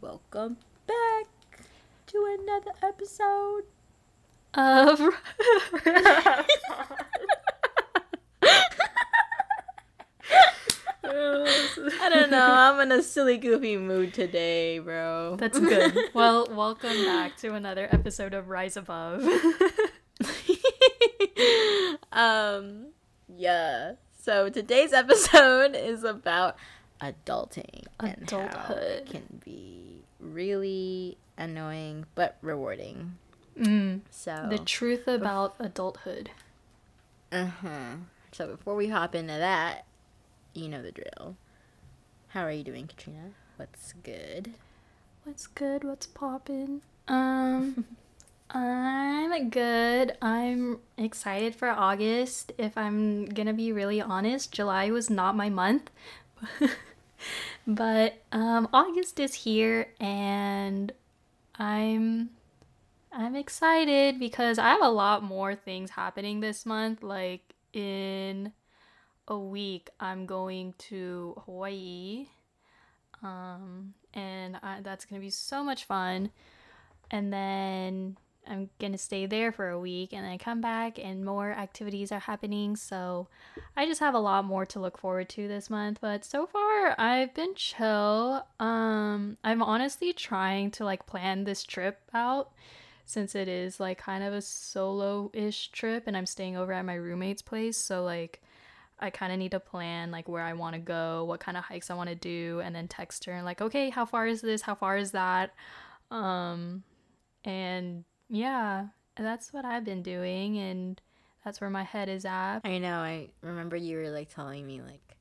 Welcome back to another episode. Of I don't know. I'm in a silly, goofy mood today, bro. That's good. Well, welcome back to another episode of Rise Above. um, yeah. So today's episode is about adulting and how it Adulthood. can be really annoying but rewarding. Mm, So the truth about adulthood. Uh-huh. So before we hop into that, you know the drill. How are you doing, Katrina? What's good? What's good? What's poppin'? Um, I'm good. I'm excited for August. If I'm gonna be really honest, July was not my month. but um, August is here and I'm I'm excited because I have a lot more things happening this month. Like in a week, I'm going to Hawaii um, and I, that's gonna be so much fun. And then I'm gonna stay there for a week, and then I come back, and more activities are happening. So I just have a lot more to look forward to this month. But so far, I've been chill. Um, I'm honestly trying to like plan this trip out. Since it is like kind of a solo ish trip, and I'm staying over at my roommate's place, so like I kind of need to plan like where I want to go, what kind of hikes I want to do, and then text her and like, okay, how far is this? How far is that? Um, and yeah, that's what I've been doing, and that's where my head is at. I know. I remember you were like telling me like,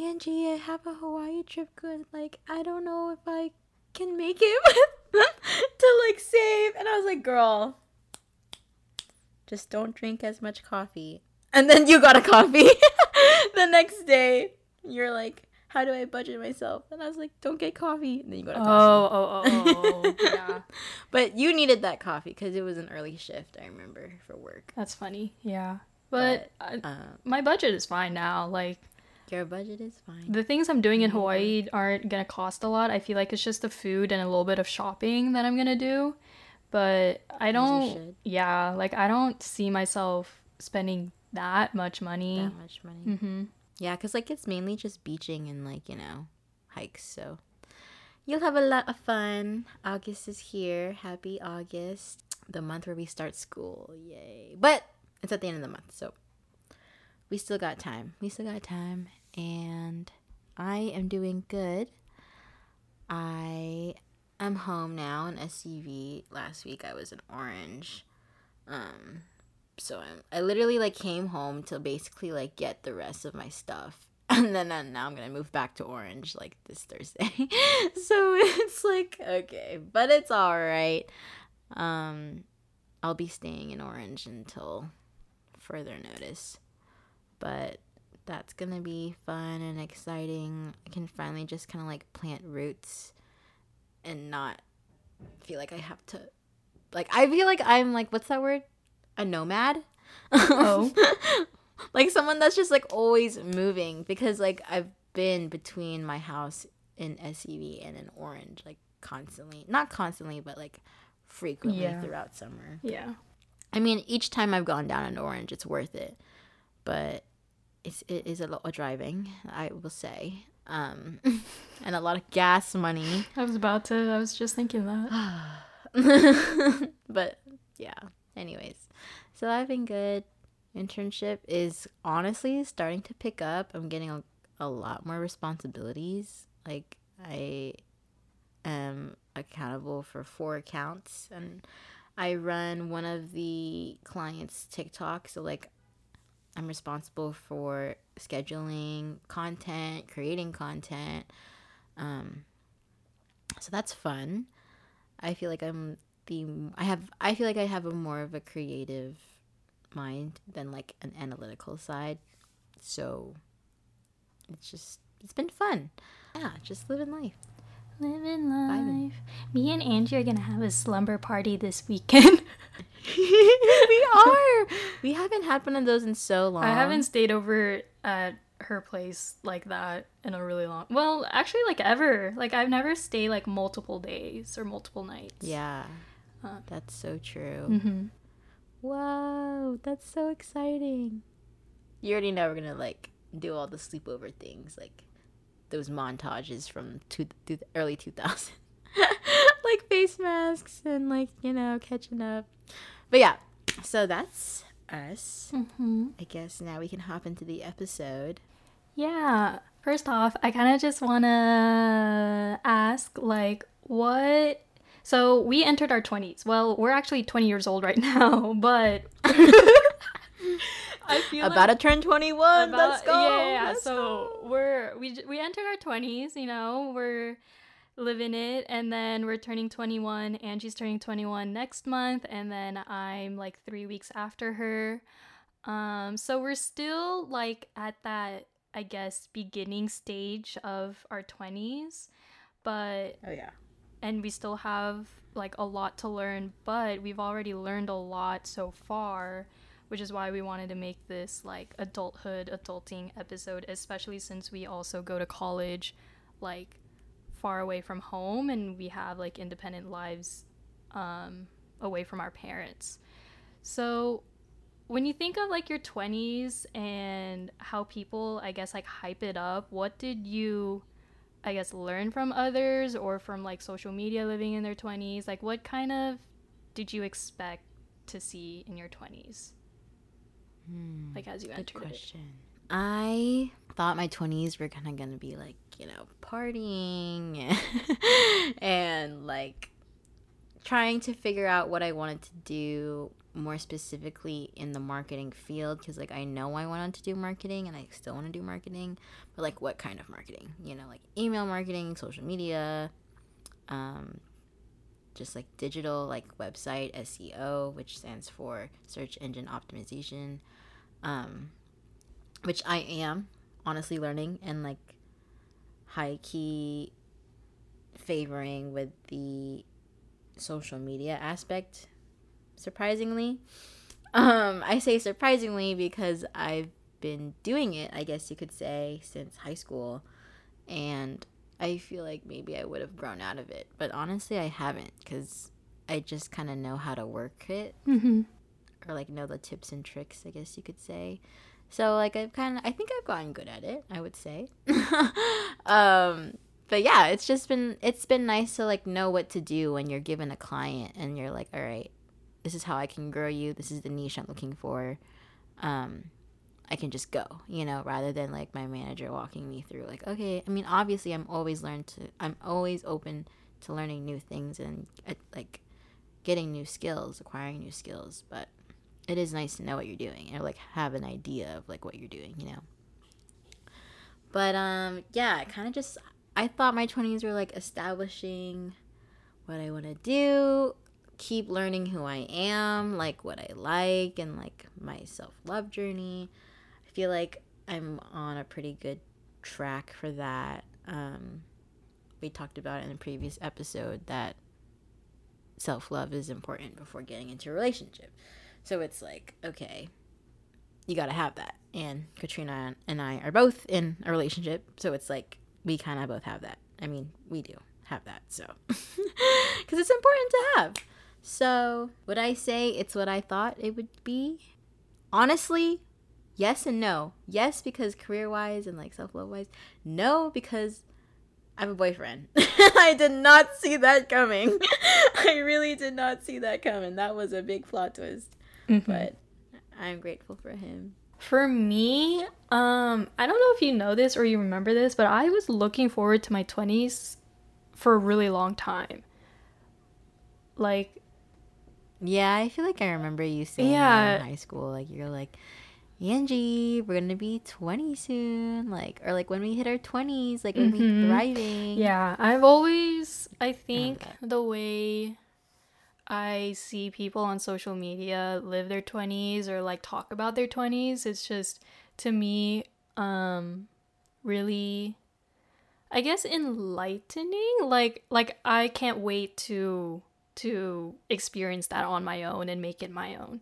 Angie, I have a Hawaii trip good. Like, I don't know if I can make it to like save. And I was like, girl, just don't drink as much coffee. And then you got a coffee the next day. You're like, how do I budget myself? And I was like, don't get coffee. And then you got a Oh, coffee. oh, oh, oh, yeah, But you needed that coffee because it was an early shift. I remember for work. that's funny. Yeah, but, I, Um, my budget is fine now. Like your budget is fine. the things I'm doing in Mhm. Hawaii aren't gonna cost a lot. I feel like it's just the food and a little bit of shopping that I'm gonna do. But I don't. Yeah, like I don't see myself spending that much money. That much money. Mm-hmm. Yeah, because like it's mainly just beaching and like, you know, hikes. So you'll have a lot of fun. August is here. Happy August. The month where we start school. Yay. But it's at the end of the month. So we still got time. We still got time. And I am doing good. I am home now in SGV. Last week I was in Orange. Um, so I'm, I literally like came home to basically like get the rest of my stuff. And then uh, now i'm gonna move back to orange like this thursday. So it's like okay but it's all right um i'll be staying in orange until further notice. But that's gonna be fun and exciting. I can finally just kind of like plant roots and not feel like i have to like i feel like i'm like what's that word a nomad. Oh. like someone that's just like always moving because like I've been between my house in SGV and in Orange like constantly. Not constantly, but like frequently Yeah. throughout summer. Yeah. I mean, each time I've gone down in Orange, it's worth it. But it's it is a lot of driving, I will say. Um and a lot of gas money. I was about to. I was just thinking that. but yeah, anyways. So I've been good. Internship is honestly starting to pick up. I'm getting a, a lot more responsibilities. Like I am accountable for four accounts and I run one of the clients' TikTok. So like I'm responsible for scheduling content, creating content. Um so that's fun. I feel like I'm the I have I feel like I have a more of a creative mind than like an analytical side. So it's just it's been fun. Yeah, just living life. Living Vibing. life. Me and Angie are gonna have a slumber party this weekend. we are. We haven't had one of those in so long. I haven't stayed over at her place like that in a really long. Well, actually, like ever. Like I've never stayed like multiple days or multiple nights. Yeah. Uh. That's so true. Mm-hmm. Whoa, that's so exciting. You already know we're gonna like do all the sleepover things, like those montages from two, two, the early 2000s. like face masks and like, you know, catching up. But yeah, so that's us. Mm-hmm. I guess now we can hop into the episode. Yeah. First off, I kind of just want to ask, like, what. So we entered our 20s. Well, we're actually 20 years old right now, but. I feel About like to turn 21. about- Let's go. Yeah, yeah, let's so go. we're we we entered our 20s, you know, we're living it and then we're turning 21. Angie's turning 21 next month and then I'm like 3 weeks after her. Um so we're still like at that I guess beginning stage of our 20s, but Oh, yeah. And we still have like a lot to learn, but we've already learned a lot so far, which is why we wanted to make this like adulthood, adulting episode, especially since we also go to college like far away from home and we have like independent lives um, away from our parents. So when you think of like your 20s and how people, I guess, like hype it up, what did you I guess learn from others or from like social media living in their 20s? Like what kind of did you expect to see in your 20s? Hmm. Like as you Good entered it. question. I thought my 20s were kind of going to be like, you know, partying and like trying to figure out what I wanted to do more specifically in the marketing field because like I know I wanted to do marketing and I still want to do marketing, but like what kind of marketing? You know, like email marketing, social media, um just like digital like website SEO, which stands for search engine optimization. Um which I am honestly learning and like high key favoring with the social media aspect surprisingly um i say surprisingly because i've been doing it i guess you could say since high school and i feel like maybe i would have grown out of it but honestly i haven't because i just kind of know how to work it Mm-hmm. or like know the tips and tricks, I guess you could say. So like I've kind of I think I've gotten good at it, I would say. um but yeah, it's just been it's been nice to like know what to do when you're given a client and you're like, "All right, this is how I can grow you. This is the niche I'm looking for." Um I can just go, you know, rather than like my manager walking me through like, "Okay, I mean, obviously I'm always learn to I'm always open to learning new things and uh, like getting new skills, acquiring new skills, but it is nice to know what you're doing or like have an idea of like what you're doing, you know. But um yeah, kind of just I thought my 20s were like establishing what I want to do, keep learning who I am, like what I like and like my self-love journey. I feel like I'm on a pretty good track for that. Um we talked about in a previous episode that self love is important before getting into a relationship. So it's like, okay, you got to have that. And Katrina and I are both in a relationship. So it's like, we kind of both have that. I mean, we do have that. So, because it's important to have. So, would I say it's what I thought it would be? Honestly, yes and no. Yes, because career wise and like self love wise. No, because I have a boyfriend. I did not see that coming. I really did not see that coming. That was a big plot twist. Mm-hmm. But I'm grateful for him. For me, um, I don't know if you know this or you remember this, but I was looking forward to my 20s for a really long time. Like, Yeah, I feel like I remember you saying Yeah. in high school. Like you're like, Angie, we're gonna be 20 soon. Like, or like when we hit our 20s, like when Mhm. we thriving. yeah, I've always, I think, that. the way I see people on social media live their 20s or like talk about their 20s, it's just, to me, um, really I guess enlightening. Like like I can't wait to to experience that on my own and make it my own.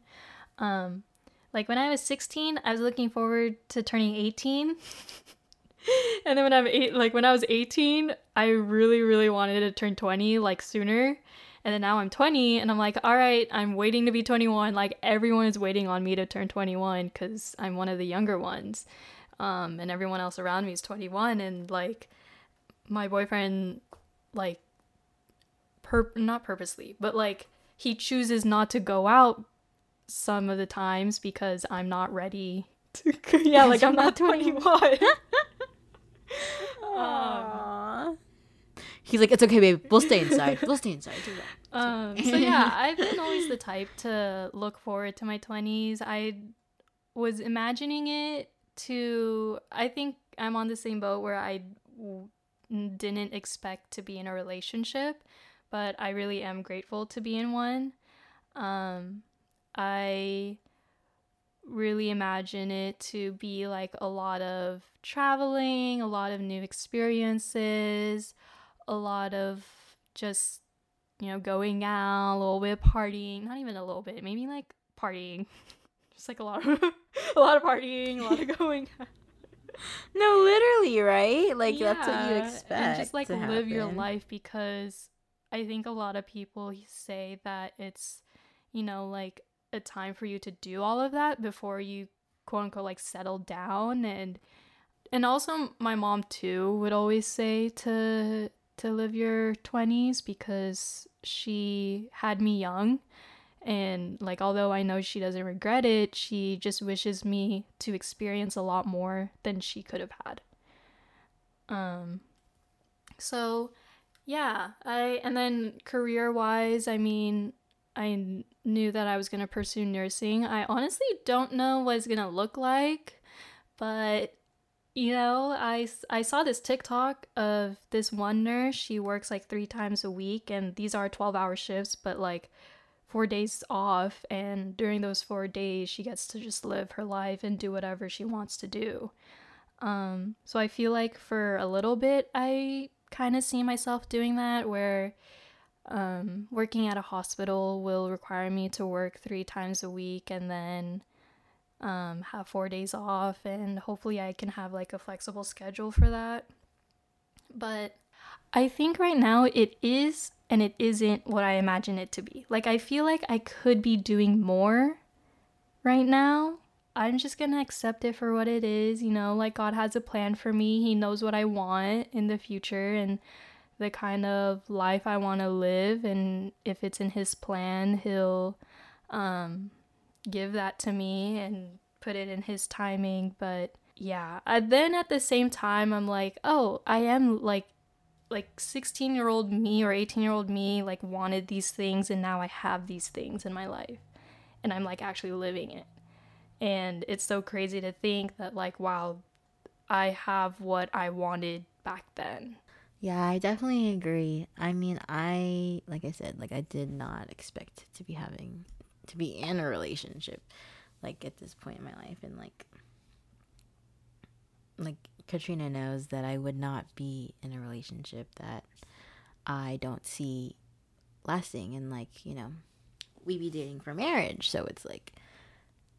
Um like when I was 16, I was looking forward to turning 18. and then when I'm eight, like when I was 18, I really, really wanted to turn 20 like sooner. And then now I'm 20 and I'm like, all right, I'm waiting to be 21. Like everyone is waiting on me to turn 21 because I'm one of the younger ones. Um, and everyone else around me is 21. And like my boyfriend, like, not purposely, but like he chooses not to go out some of the times because I'm not ready to, yeah, like I'm not 21. um, He's like, it's okay, babe. We'll stay inside. We'll stay inside. Um, so yeah, I've been always the type to look forward to my twenties. I was imagining it to. I think I'm on the same boat where I w- didn't expect to be in a relationship, but I really am grateful to be in one. Um, I really imagine it to be like a lot of traveling, a lot of new experiences, a lot of just you know going out, a little bit of partying, not even a little bit, maybe like partying. just like a lot of a lot of partying, a lot of going out. No, literally, right? Like yeah, that's what you expect. And just like live happen. your life because I think a lot of people say that it's, you know, like a time for you to do all of that before you quote unquote like settle down and and also my mom too would always say to to live your 20s because she had me young and like although I know she doesn't regret it, she just wishes me to experience a lot more than she could have had. Um so yeah, I and then career-wise, I mean, I knew that I was going to pursue nursing. I honestly don't know what it's going to look like, but you know, I, I saw this TikTok of this one nurse. She works like three times a week, and these are 12 hour shifts, but like four days off. And during those four days, she gets to just live her life and do whatever she wants to do. Um, so I feel like for a little bit, I kind of see myself doing that where um, working at a hospital will require me to work three times a week and then um, have four days off, and hopefully I can have like a flexible schedule for that. But I think right now it is and it isn't what I imagine it to be. Like, I feel like I could be doing more right now. I'm just gonna accept it for what it is, you know, like God has a plan for me. He knows what I want in the future and the kind of life I want to live and if it's in his plan, he'll um give that to me and put it in his timing. But yeah, I, then at the same time, I'm like, oh, I am like like 16 year old me or 18 year old me like wanted these things and now I have these things in my life and I'm like actually living it. And it's so crazy to think that like wow, I have what I wanted back then. Yeah, I definitely agree. I mean, I like I said, like I did not expect to be having to be in a relationship like at this point in my life and like like Katrina knows that I would not be in a relationship that I don't see lasting and like, you know, we be dating for marriage. So it's like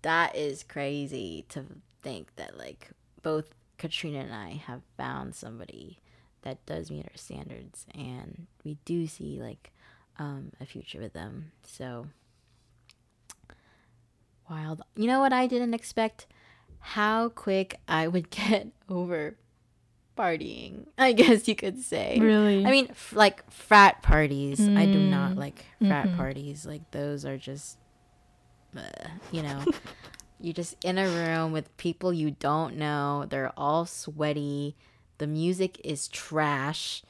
that is crazy to think that like both Katrina and I have found somebody that does meet our standards and we do see like um, a future with them. So wild. You know what I didn't expect? How quick I would get over partying. I guess you could say. Really? I mean, f- like frat parties. Mm. I do not mm. like frat mm-hmm. parties. Like those are just, you know, you're just in a room with people you don't know. They're all sweaty. The music is trash.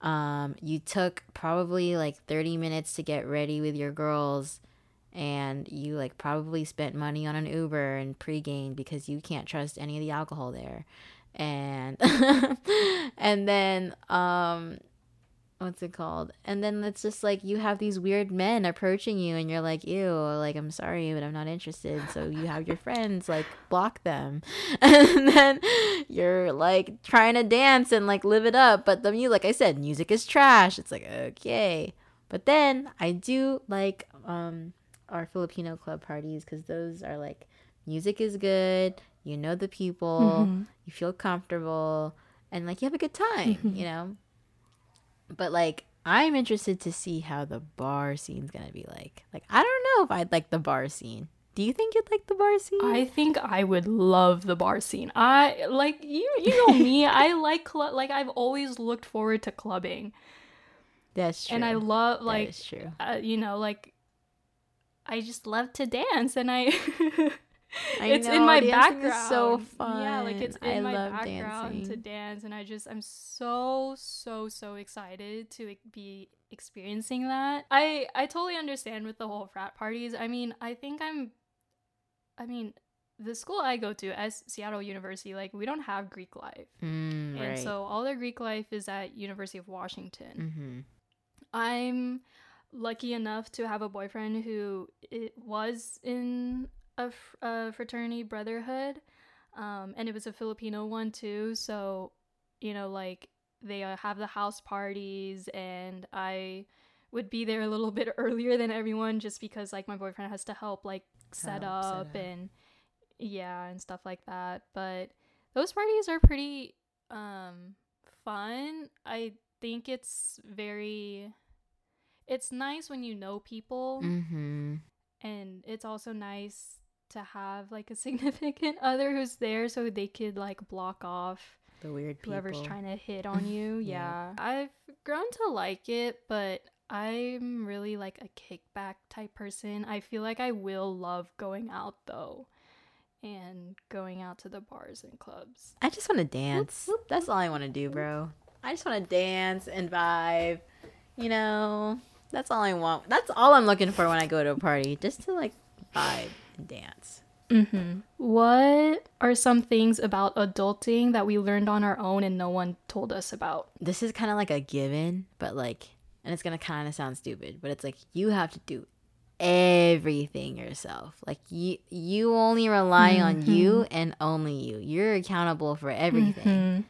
Um, you took probably like 30 minutes to get ready with your girls and you like probably spent money on an Uber and pregame because you can't trust any of the alcohol there. And and then um what's it called? And then it's just like you have these weird men approaching you and you're like, ew, like I'm sorry, but I'm not interested. So you have your friends like block them. And then you're like trying to dance and like live it up. But the music like I said, music is trash. It's like, okay. But then I do like um our Filipino club parties because those are like music is good. you know the people, Mm-hmm. you feel comfortable, and like you have a good time, Mhm. you know. But like I'm interested to see how the bar scene's gonna be like. Like I don't know if I'd like the bar scene. Do you think you'd like the bar scene? I think I would love the bar scene. I like you. You know me. I like club. Like I've always looked forward to clubbing, That's true. and I love like is true. uh, you know like I just love to dance, and I. I it's in my dancing background. is so Yeah, like it's fun. in I my love background to dance, and I just I'm so so so excited to be experiencing that. I I totally understand with the whole frat parties. I mean, I think I'm. I mean, the school I go to, as Seattle University, like we don't have Greek life, Mm, and right. so all their Greek life is at University of Washington. mm-hmm. I'm lucky enough to have a boyfriend who it was in a, fraternity brotherhood, um, and it was a Filipino one too. So, you know, like they uh, have the house parties, and I would be there a little bit earlier than everyone just because like my boyfriend has to help like set Help set up up. and yeah and stuff like that but those parties are pretty um fun i think it's very it's nice when you know people Mm-hmm. and it's also nice to have like a significant other who's there so they could like block off The weird people. whoever's trying to hit on you. Yeah. yeah. I've grown to like it, but I'm really like a kickback type person. I feel like I will love going out though and going out to the bars and clubs. I just want to dance. whoop, That's all I want to do, bro. I just want to dance and vibe. You know, that's all I want. That's all I'm looking for when I go to a party, just to like vibe dance. Mm-hmm. What are some things about adulting that we learned on our own and no one told us about? This is kind of like a given, but like, and it's gonna kind of sound stupid, but it's like you have to do everything yourself. Like you, you only rely on you and only you. You're accountable for everything. Mhm.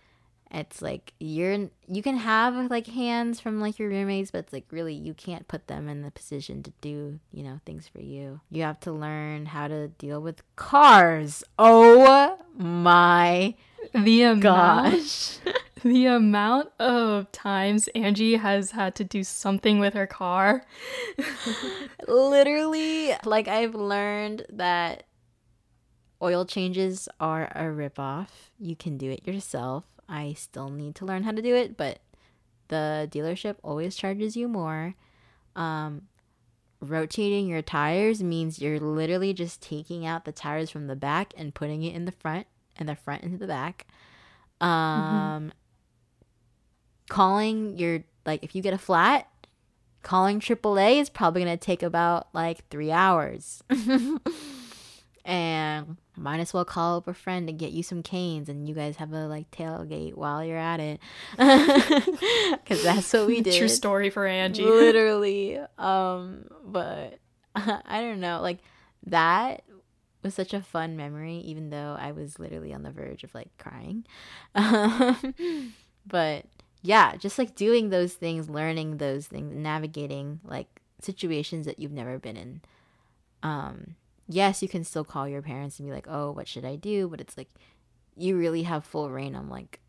It's like you're you can have like hands from like your roommates but it's like really you can't put them in the position to do you know things for you. You have to learn how to deal with cars. Oh my The amount gosh. the amount of times Angie has had to do something with her car. literally like i've learned that oil changes are a ripoff. You can do it yourself i still need to learn how to do it but the dealership always charges you more. Um rotating your tires means you're literally just taking out the tires from the back and putting it in the front and the front into the back. Um calling your like if you get a flat calling AAA is probably going to take about like three hours. and might as well call up a friend and get you some canes and you guys have a like tailgate while you're at it. Because that's what we did. True story for Angie. Literally. Um, but I don't know. Like that was such a fun memory, even though I was literally on the verge of like crying. Um, but yeah, just like doing those things, learning those things, navigating like situations that you've never been in. Um, yes, you can still call your parents and be like, "Oh, what should I do?" But it's like you really have full reign on like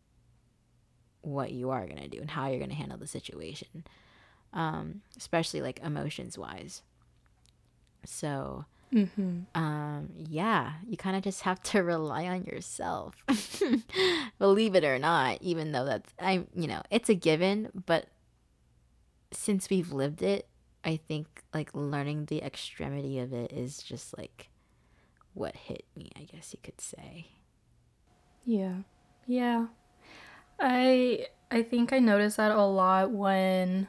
what you are gonna do and how you're gonna handle the situation, um, especially like emotions wise. So, Mm-hmm. um, yeah, you kind of just have to rely on yourself. Believe it or not, even though that's I'm, you know, it's a given, but since we've lived it, I think like learning the extremity of it is just like what hit me, I guess you could say. Yeah. Yeah. I I think I noticed that a lot when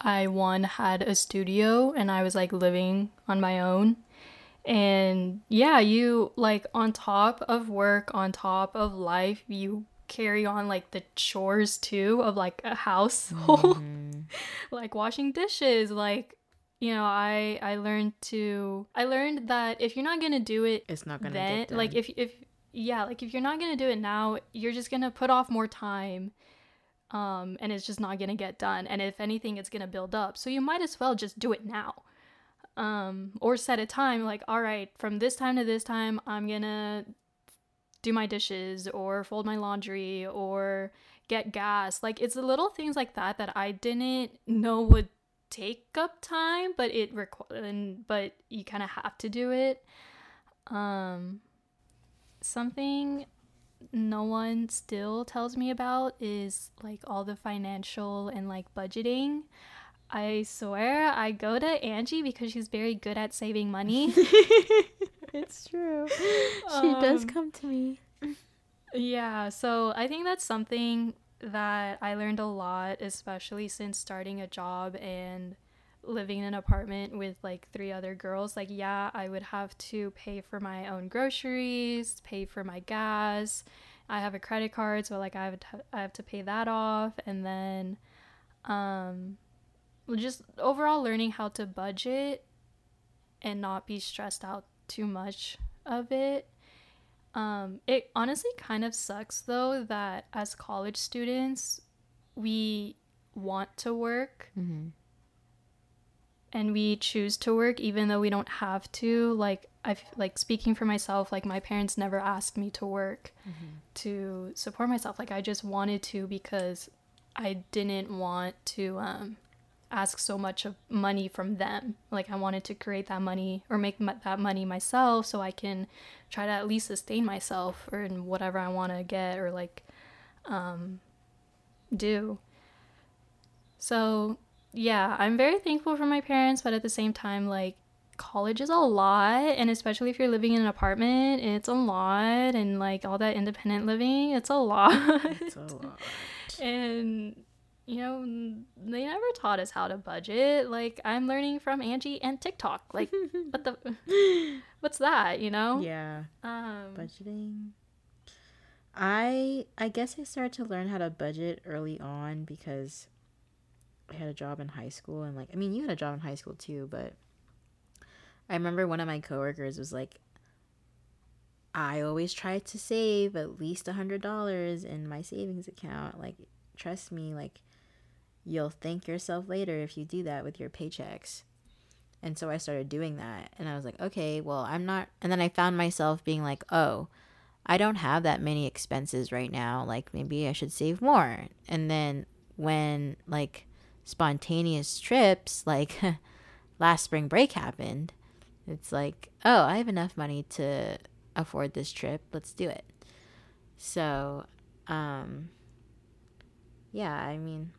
I one had a studio and I was like living on my own. And yeah, you like on top of work, on top of life, you carry on like the chores too of like a household. Mhm. like washing dishes, like you know, I I learned to I learned that if you're not to do it It's not gonna then get done. like if if yeah like if you're not gonna do it now you're just gonna put off more time um and it's just not gonna get done and if anything it's gonna build up so you might as well just do it now um or set a time like all right from this time to this time i'm gonna do my dishes or fold my laundry or get gas. Like it's the little things like that that I didn't know would take up time, but it requ- but you kind of have to do it. Um something no one still tells me about is like all the financial and like budgeting. I swear I go to Angie because she's very good at saving money. it's true. She does Um, come to me. Yeah, so I think that's something that I learned a lot, especially since starting a job and living in an apartment with like three other girls. Like, yeah, I would have to pay for my own groceries, pay for my gas. I have a credit card, so like I have to, I have to pay that off, and then, um, just overall learning how to budget and not be stressed out too much of it. Um, it honestly kind of sucks though that as college students, we want to work Mm-hmm. and we choose to work even though we don't have to. Like I've like speaking for myself, like my parents never asked me to work to support myself. Like I just wanted to because I didn't want to um ask so much of money from them. Like I wanted to create that money or make m- that money myself so I can try to at least sustain myself or in whatever I want to get or like um do. So, yeah, I'm very thankful for my parents, but at the same time like college is a lot and especially if you're living in an apartment, it's a lot and like all that independent living, it's a lot. It's a lot. and you know they never taught us how to budget. Like i'm learning from angie and tiktok. Like what the what's that you know? Yeah. um budgeting. I i guess i started to learn how to budget early on because i had a job in high school and like i mean you had a job in high school too but i remember one of my coworkers was like i always try to save at least a hundred dollars in my savings account. Like trust me like you'll thank yourself later if you do that with your paychecks and so I started doing that. And I was like, okay, well, I'm not. And then I found myself being like, oh, I don't have that many expenses right now. Like, maybe I should save more. And then when like spontaneous trips, like last spring break happened, it's like, oh, I have enough money to afford this trip. Let's do it. So, um, yeah, I mean,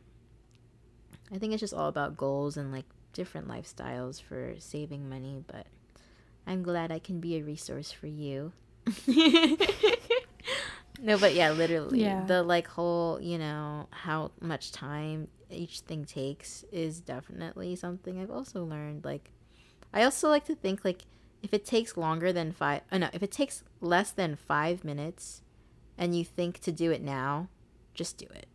I think it's just all about goals and like different lifestyles for saving money, but I'm glad I can be a resource for you. no, but yeah, literally. Yeah. The like whole, you know, how much time each thing takes is definitely something I've also learned. Like I also like to think like if it takes longer than five oh no, if it takes less than five minutes and you think to do it now, just do it.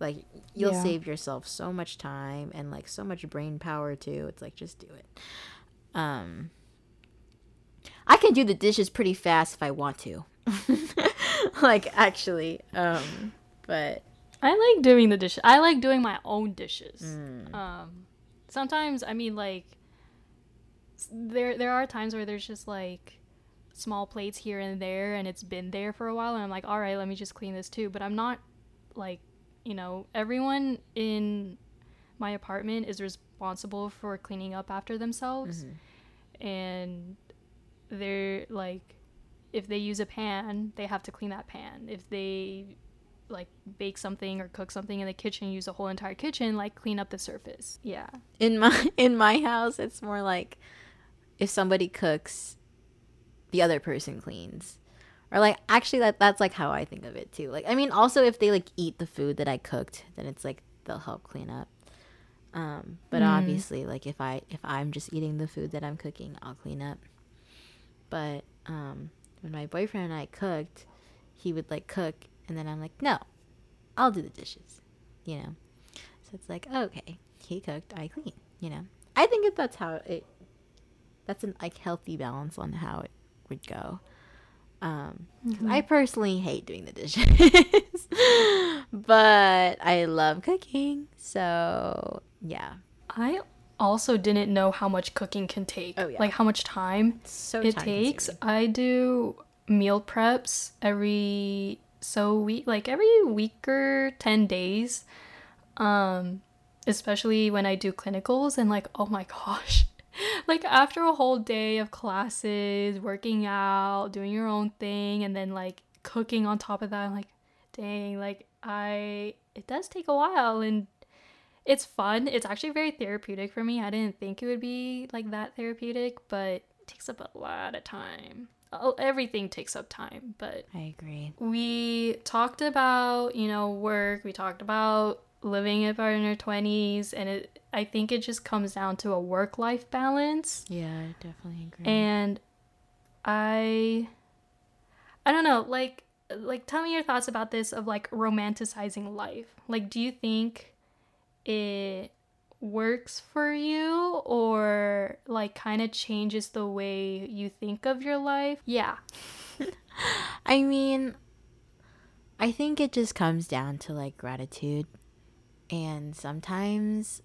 Like you'll Yeah. save yourself so much time and like so much brain power too. It's like just do it. Um I can do the dishes pretty fast if I want to. like actually. Um but i like doing the dishes i like doing my own dishes mm, um sometimes i mean like there there are times where there's just like small plates here and there and it's been there for a while and i'm like all right let me just clean this too but i'm not like you know everyone in my apartment is responsible for cleaning up after themselves. Mhm. and they're like if they use a pan they have to clean that pan. If they like bake something or cook something in the kitchen use a whole entire kitchen like clean up the surface. Yeah. In my in my house it's more like if somebody cooks the other person cleans or like actually that that's like how i think of it too. Like i mean also if they like eat the food that i cooked then it's like they'll help clean up. Um but Mm. obviously like if i if i'm just eating the food that i'm cooking i'll clean up. But um when my boyfriend and i cooked he would like cook and then i'm like no i'll do the dishes you know? So it's like okay he cooked i clean you know? I think that that's how it that's an like healthy balance on how it would go um 'cause i personally hate doing the dishes but i love cooking so yeah i also didn't know how much cooking can take Oh, yeah. like how much time so it time takes consuming. i do meal preps every so week like every week or 10 days um especially when I do clinicals and like oh my gosh like after a whole day of classes working out doing your own thing and then like cooking on top of that I'm like dang like I it does take a while and it's fun. It's actually very therapeutic for me. I didn't think it would be like that therapeutic but it takes up a lot of time. Everything takes up time but I agree. we talked about you know work. We talked about living in our 20s and it i think it just comes down to a work life balance Yeah, I definitely agree. and i i don't know like like tell me your thoughts about this of like romanticizing life like do you think it works for you or like kind of changes the way you think of your life yeah I mean, I think it just comes down to like gratitude. And sometimes,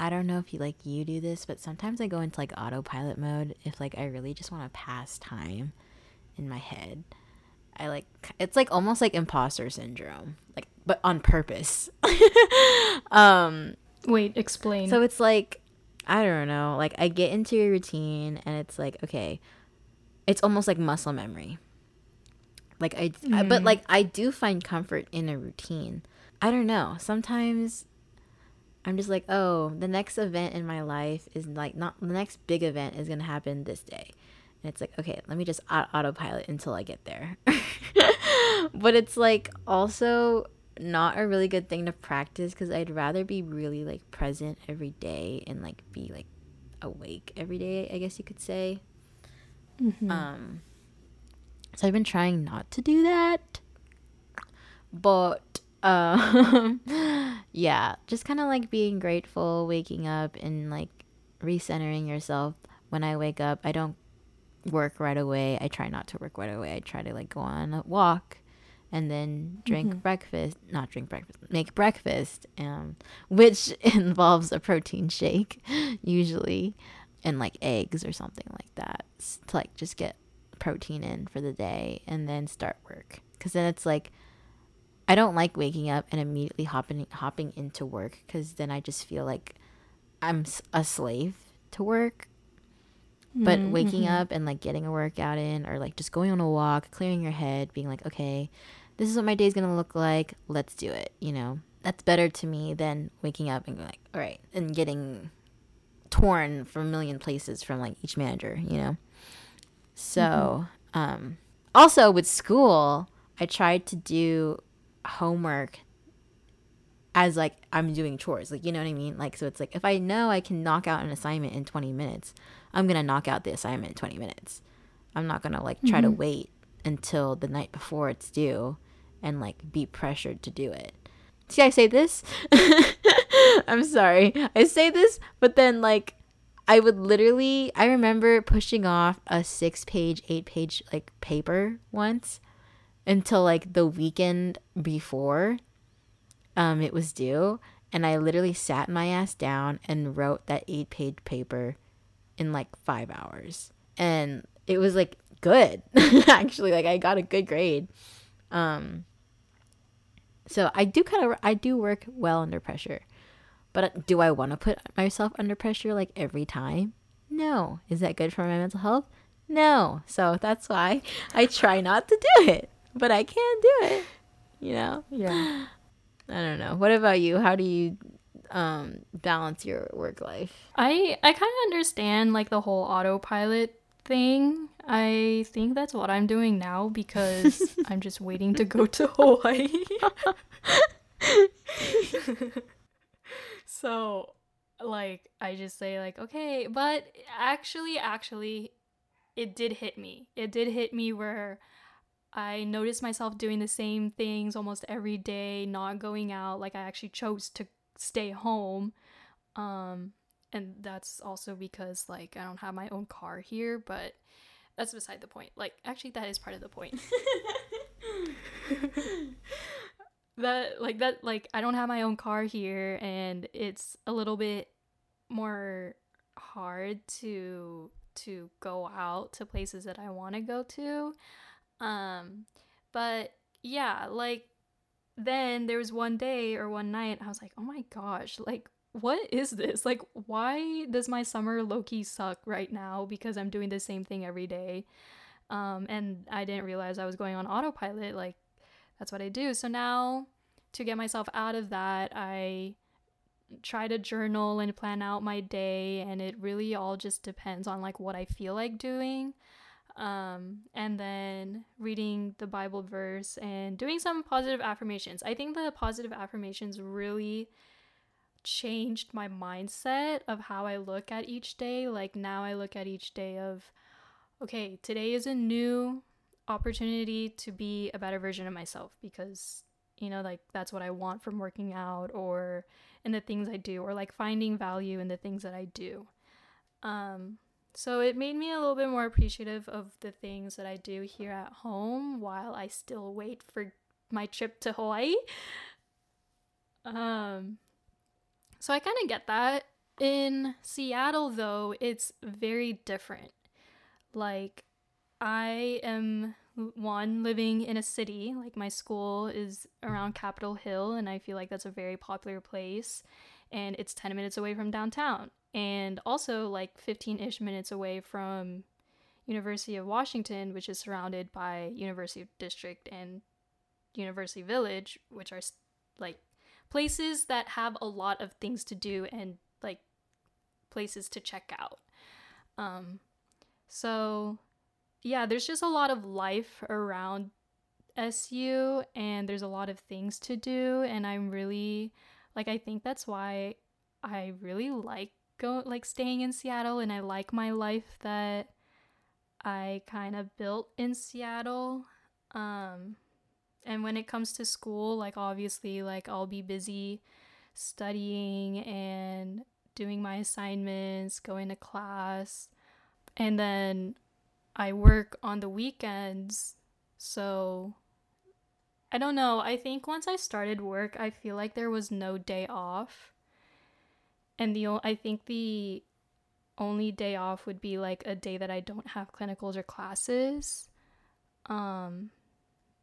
I don't know if you like you do this, but sometimes I go into like autopilot mode if like I really just want to pass time in my head. I like it's like almost like imposter syndrome, like but on purpose. um wait explain so it's like I don't know, like I get into a routine and it's like okay, it's almost like muscle memory. Like I, I- but Mm. like I do find comfort in a routine. I don't know. Sometimes I'm just like, oh, the next event in my life is like not the next big event is gonna happen this day, and it's like, okay, let me just autopilot until I get there. but it's like also not a really good thing to practice because I'd rather be really like present every day and like be like awake every day. I guess you could say. Mhm. Um, so I've been trying not to do that, but um, yeah, just kind of like being grateful, waking up, and like recentering yourself. When I wake up, I don't work right away. I try not to work right away. I try to like go on a walk and then drink Mhm. breakfast not drink breakfast make breakfast um which involves a protein shake usually and like eggs or something like that to like just get protein in for the day and then start work because then it's like i don't like waking up and immediately hopping hopping into work because then i just feel like i'm a slave to work. But Mm, waking mhm. up and like getting a workout in or like just going on a walk clearing your head being like okay this is what my day's gonna look like. Let's do it you know? That's better to me than waking up and going like all right and getting torn from a million places from like each manager you know? So um also with school i tried to do homework as like i'm doing chores like you know what i mean? Like so it's like if i know i can knock out an assignment in 20 minutes i'm gonna knock out the assignment in 20 minutes. I'm not gonna like try to Mhm. wait until the night before it's due and like be pressured to do it. See i say this? I'm sorry. I say this but then like i would literally i remember pushing off a six page eight page like paper once until like the weekend before um it was due and i literally sat my ass down and wrote that eight page paper in like five hours. And it was like good actually like i got a good grade. Um so i do kind of i do work well under pressure. But uh, do i want to put myself under pressure like every time? No. Is that good for my mental health? No. So that's why i try not to do it but i can't do it you know yeah i don't know what about you how do you um balance your work life I I kind of understand like the whole autopilot thing. I think that's what I'm doing now because I'm just waiting to go to Hawaii. so like I just say like okay, but actually actually it did hit me. It did hit me where I noticed myself doing the same things almost every day, not going out. Like I actually chose to stay home. Um and that's also because like I don't have my own car here, but that's beside the point. Like actually that is part of the point. that like that like I don't have my own car here and it's a little bit more hard to to go out to places that I want to go to. Um, but yeah, like then there was one day or one night I was like, oh my gosh, like what is this? Like, why does my summer Loki suck right now? Because I'm doing the same thing every day. Um, and I didn't realize I was going on autopilot. Like, that's what I do. So now, to get myself out of that, I try to journal and plan out my day. And it really all just depends on like what I feel like doing um, and then reading the Bible verse and doing some positive affirmations. I think the positive affirmations really changed my mindset of how I look at each day. Like now I look at each day of, okay, today is a new opportunity to be a better version of myself because you know like that's what I want from working out or in the things I do or like finding value in the things that I do. Um so it made me a little bit more appreciative of the things that I do here at home while I still wait for my trip to Hawaii. Um so I kind of get that. In Seattle though, it's very different. Like I am one living in a city, like my school is around Capitol Hill and I feel like that's a very popular place and it's 10 minutes away from downtown and also like 15-ish minutes away from University of Washington, which is surrounded by University District and University Village, which are like places that have a lot of things to do and like places to check out. Um, so yeah, there's just a lot of life around SU and there's a lot of things to do and I'm really like I think that's why I really like go like staying in Seattle and I like my life that I kind of built in Seattle. Um and when it comes to school, like obviously like I'll be busy studying and doing my assignments, going to class, and then I work on the weekends. So I don't know. I think once I started work, I feel like there was no day off and the I think the only day off would be like a day that I don't have clinicals or classes. Um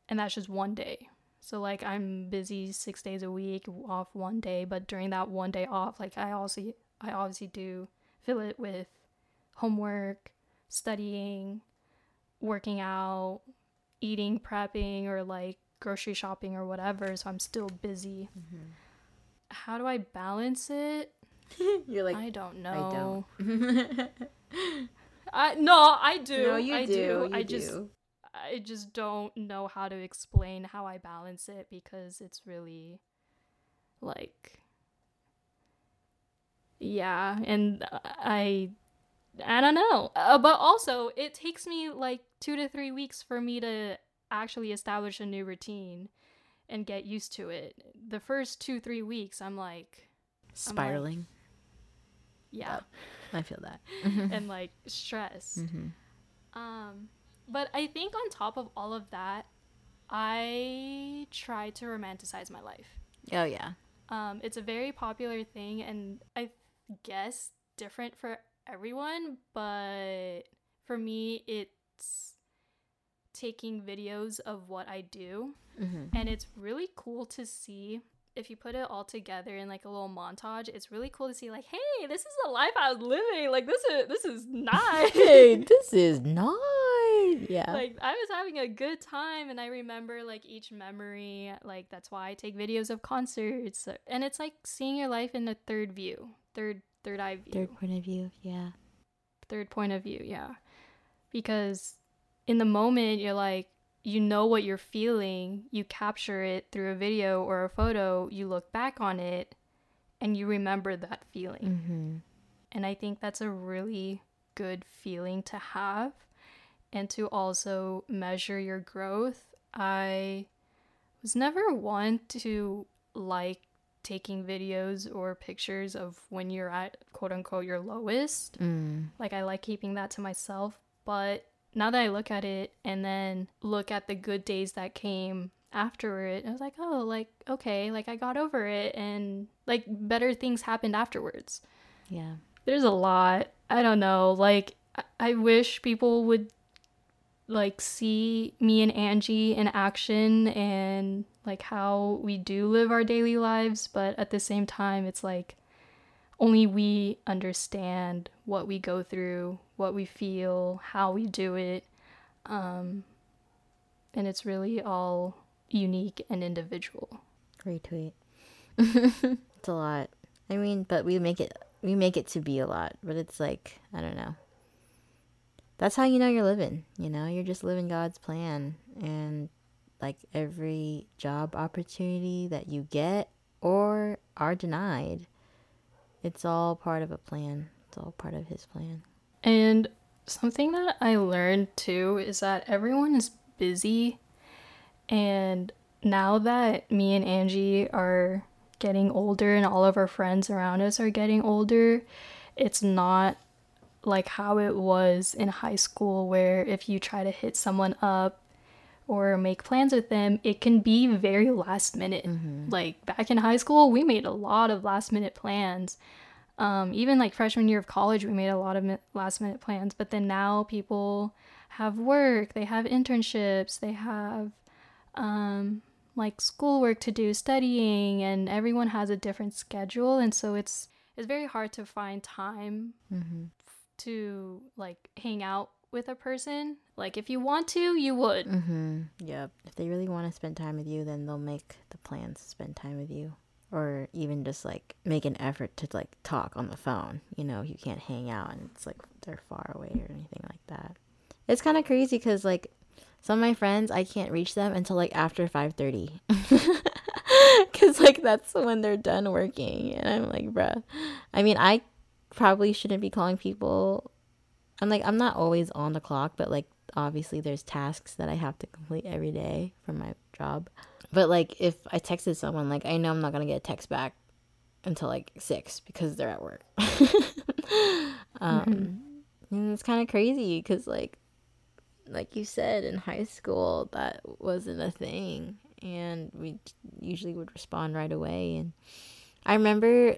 and that's just one day. So like I'm busy 6 days a week, off one day, but during that one day off, like I also I obviously do fill it with homework, studying, working out, eating, prepping or like grocery shopping or whatever, so I'm still busy. Mm-hmm. How do I balance it? You're like I don't know. I don't. I no, I do. No, you I do. do. You I do. just I just don't know how to explain how I balance it because it's really like yeah, and I I don't know. Uh, but also, it takes me like 2 to 3 weeks for me to actually establish a new routine and get used to it. The first 2-3 weeks I'm like spiraling. I'm like, yeah. I feel that. And like stress. Mm-hmm. um but i think on top of all of that i try to romanticize my life. Oh yeah. Um it's a very popular thing and i guess different for everyone but for me it's taking videos of what i do. Mm-hmm. and it's really cool to see if you put it all together in like a little montage, it's really cool to see like, hey, this is the life I was living. Like this is this is nice. hey, this is nice. Yeah. Like I was having a good time and I remember like each memory. Like that's why I take videos of concerts. And it's like seeing your life in a third view. Third third eye view. Third point of view, yeah. Third point of view, yeah. Because in the moment you're like you know what you're feeling, you capture it through a video or a photo, you look back on it, and you remember that feeling. Mm-hmm. And I think that's a really good feeling to have and to also measure your growth. I was never one to like taking videos or pictures of when you're at quote unquote your lowest. Mm. Like, I like keeping that to myself. But now that I look at it and then look at the good days that came after it, I was like, oh, like, okay, like I got over it and like better things happened afterwards. Yeah. There's a lot. I don't know. Like, I, I wish people would like see me and Angie in action and like how we do live our daily lives, but at the same time it's like only we understand what we go through, what we feel, how we do it. Um, and it's really all unique and individual. Great tweet. it's a lot. I mean, but we make it we make it to be a lot, but it's like, I don't know. That's how you know you're living, you know? You're just living God's plan and like every job opportunity that you get or are denied, it's all part of a plan. It's all part of his plan. And something that I learned too is that everyone is busy. And now that me and Angie are getting older and all of our friends around us are getting older, it's not like how it was in high school, where if you try to hit someone up or make plans with them, it can be very last minute. Mm-hmm. Like back in high school, we made a lot of last minute plans. Um, even like freshman year of college, we made a lot of last minute plans. But then now people have work, they have internships, they have um, like schoolwork to do, studying, and everyone has a different schedule, and so it's it's very hard to find time mm-hmm. to like hang out with a person. Like if you want to, you would. Mm-hmm. Yep. If they really want to spend time with you, then they'll make the plans to spend time with you, or even just like make an effort to like talk on the phone. You know, you can't hang out and it's like they're far away or anything like that. It's kind of crazy because like some of my friends, I can't reach them until like after 5:30. Cuz like that's when they're done working and I'm like, bruh. I mean, I probably shouldn't be calling people. I'm like I'm not always on the clock, but like obviously there's tasks that I have to complete every day for my job. But like if I texted someone, like I know I'm not going to get a text back until like 6 because they're at work. um mm-hmm. it's kind of crazy cuz like like you said in high school that wasn't a thing and we usually would respond right away and i remember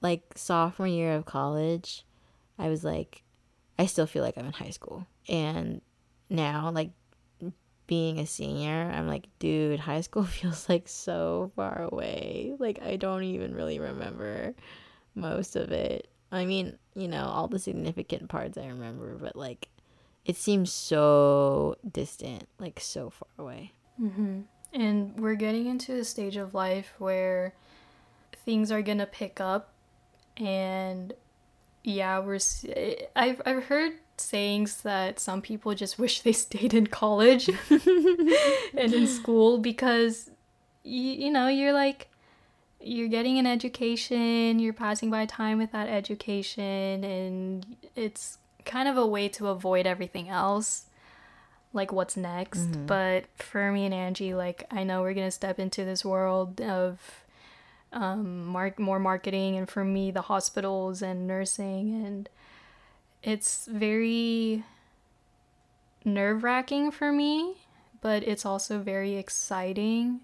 like sophomore year of college i was like i still feel like i'm in high school and now like being a senior i'm like dude high school feels like so far away like i don't even really remember most of it i mean you know all the significant parts i remember but like it seems so distant, like so far away. Mm-hmm. And we're getting into a stage of life where things are gonna pick up, and yeah, we're. I've I've heard sayings that some people just wish they stayed in college and in school because you, you know you're like you're getting an education you're passing by time with that education and it's kind of a way to avoid everything else like what's next mm-hmm. but for me and angie like i know we're gonna step into this world of um mark more marketing and for me the hospitals and nursing and it's very nerve-wracking for me but it's also very exciting.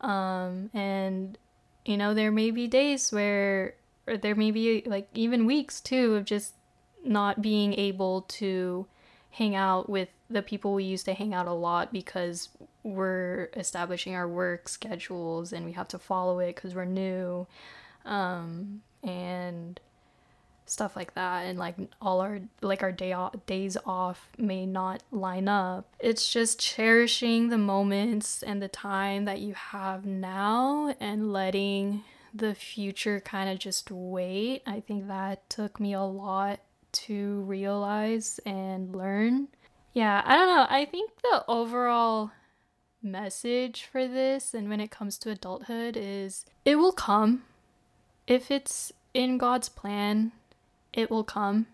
Um and you know there may be days where or there may be like even weeks too of just not being able to hang out with the people we used to hang out a lot because we're establishing our work schedules and we have to follow it because we're new. Um, and stuff like that and like all our like our day off, days off may not line up it's just cherishing the moments and the time that you have now and letting the future kind of just wait i think that took me a lot to realize and learn. Yeah, I don't know. I think the overall message for this and when it comes to adulthood is it will come. If it's in God's plan, it will come.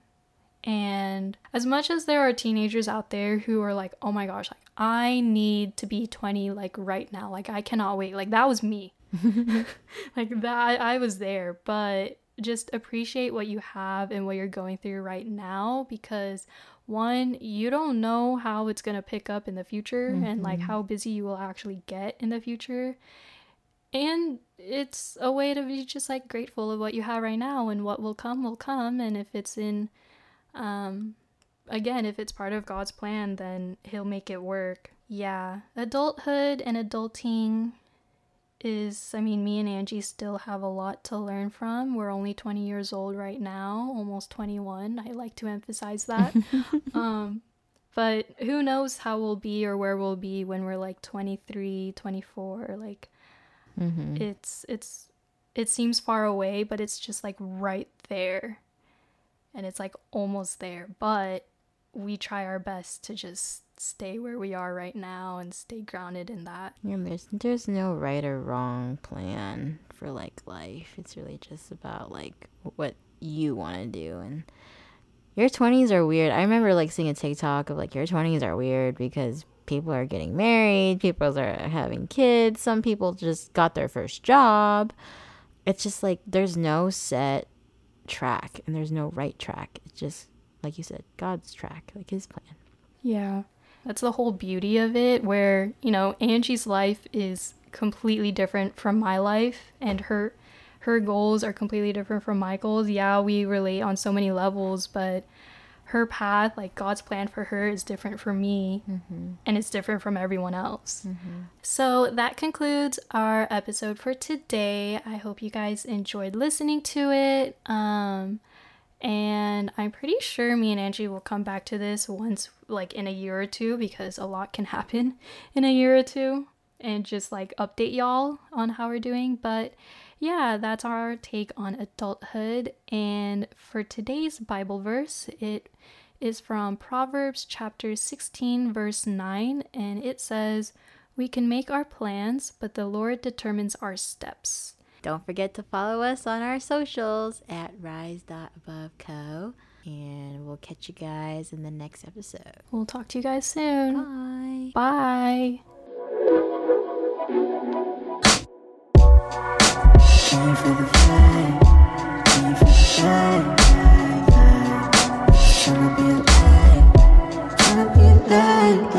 And as much as there are teenagers out there who are like, oh my gosh, like I need to be 20 like right now. Like I cannot wait. Like that was me. like that I was there. But just appreciate what you have and what you're going through right now because one you don't know how it's going to pick up in the future mm-hmm. and like mm-hmm. how busy you will actually get in the future and it's a way to be just like grateful of what you have right now and what will come will come and if it's in um again, if it's part of God's plan, then He'll make it work. Yeah, adulthood and adulting is, I mean, me and Angie still have a lot to learn from. We're only 20 years old right now, almost 21. I like to emphasize that. um, but who knows how we'll be or where we'll be when we're like 23, 24. Like, mm-hmm. it's, it's, it seems far away, but it's just like right there. And it's like almost there. But we try our best to just stay where we are right now and stay grounded in that. Yeah, there's there's no right or wrong plan for like life. It's really just about like what you want to do and your 20s are weird. I remember like seeing a TikTok of like your 20s are weird because people are getting married, people are having kids, some people just got their first job. It's just like there's no set track and there's no right track. It's just like you said, God's track, like his plan. Yeah. That's the whole beauty of it where, you know, Angie's life is completely different from my life and her her goals are completely different from my goals. Yeah, we relate on so many levels, but her path, like God's plan for her, is different for me mm-hmm. and it's different from everyone else. Mm-hmm. So that concludes our episode for today. I hope you guys enjoyed listening to it. Um, and I'm pretty sure me and Angie will come back to this once, like in a year or two, because a lot can happen in a year or two, and just like update y'all on how we're doing. But yeah, that's our take on adulthood. And for today's Bible verse, it is from Proverbs chapter 16, verse 9, and it says, We can make our plans, but the Lord determines our steps. Don't forget to follow us on our socials at rise.aboveco. And we'll catch you guys in the next episode. We'll talk to you guys soon. Bye. Bye. The for the Trying to be be alive.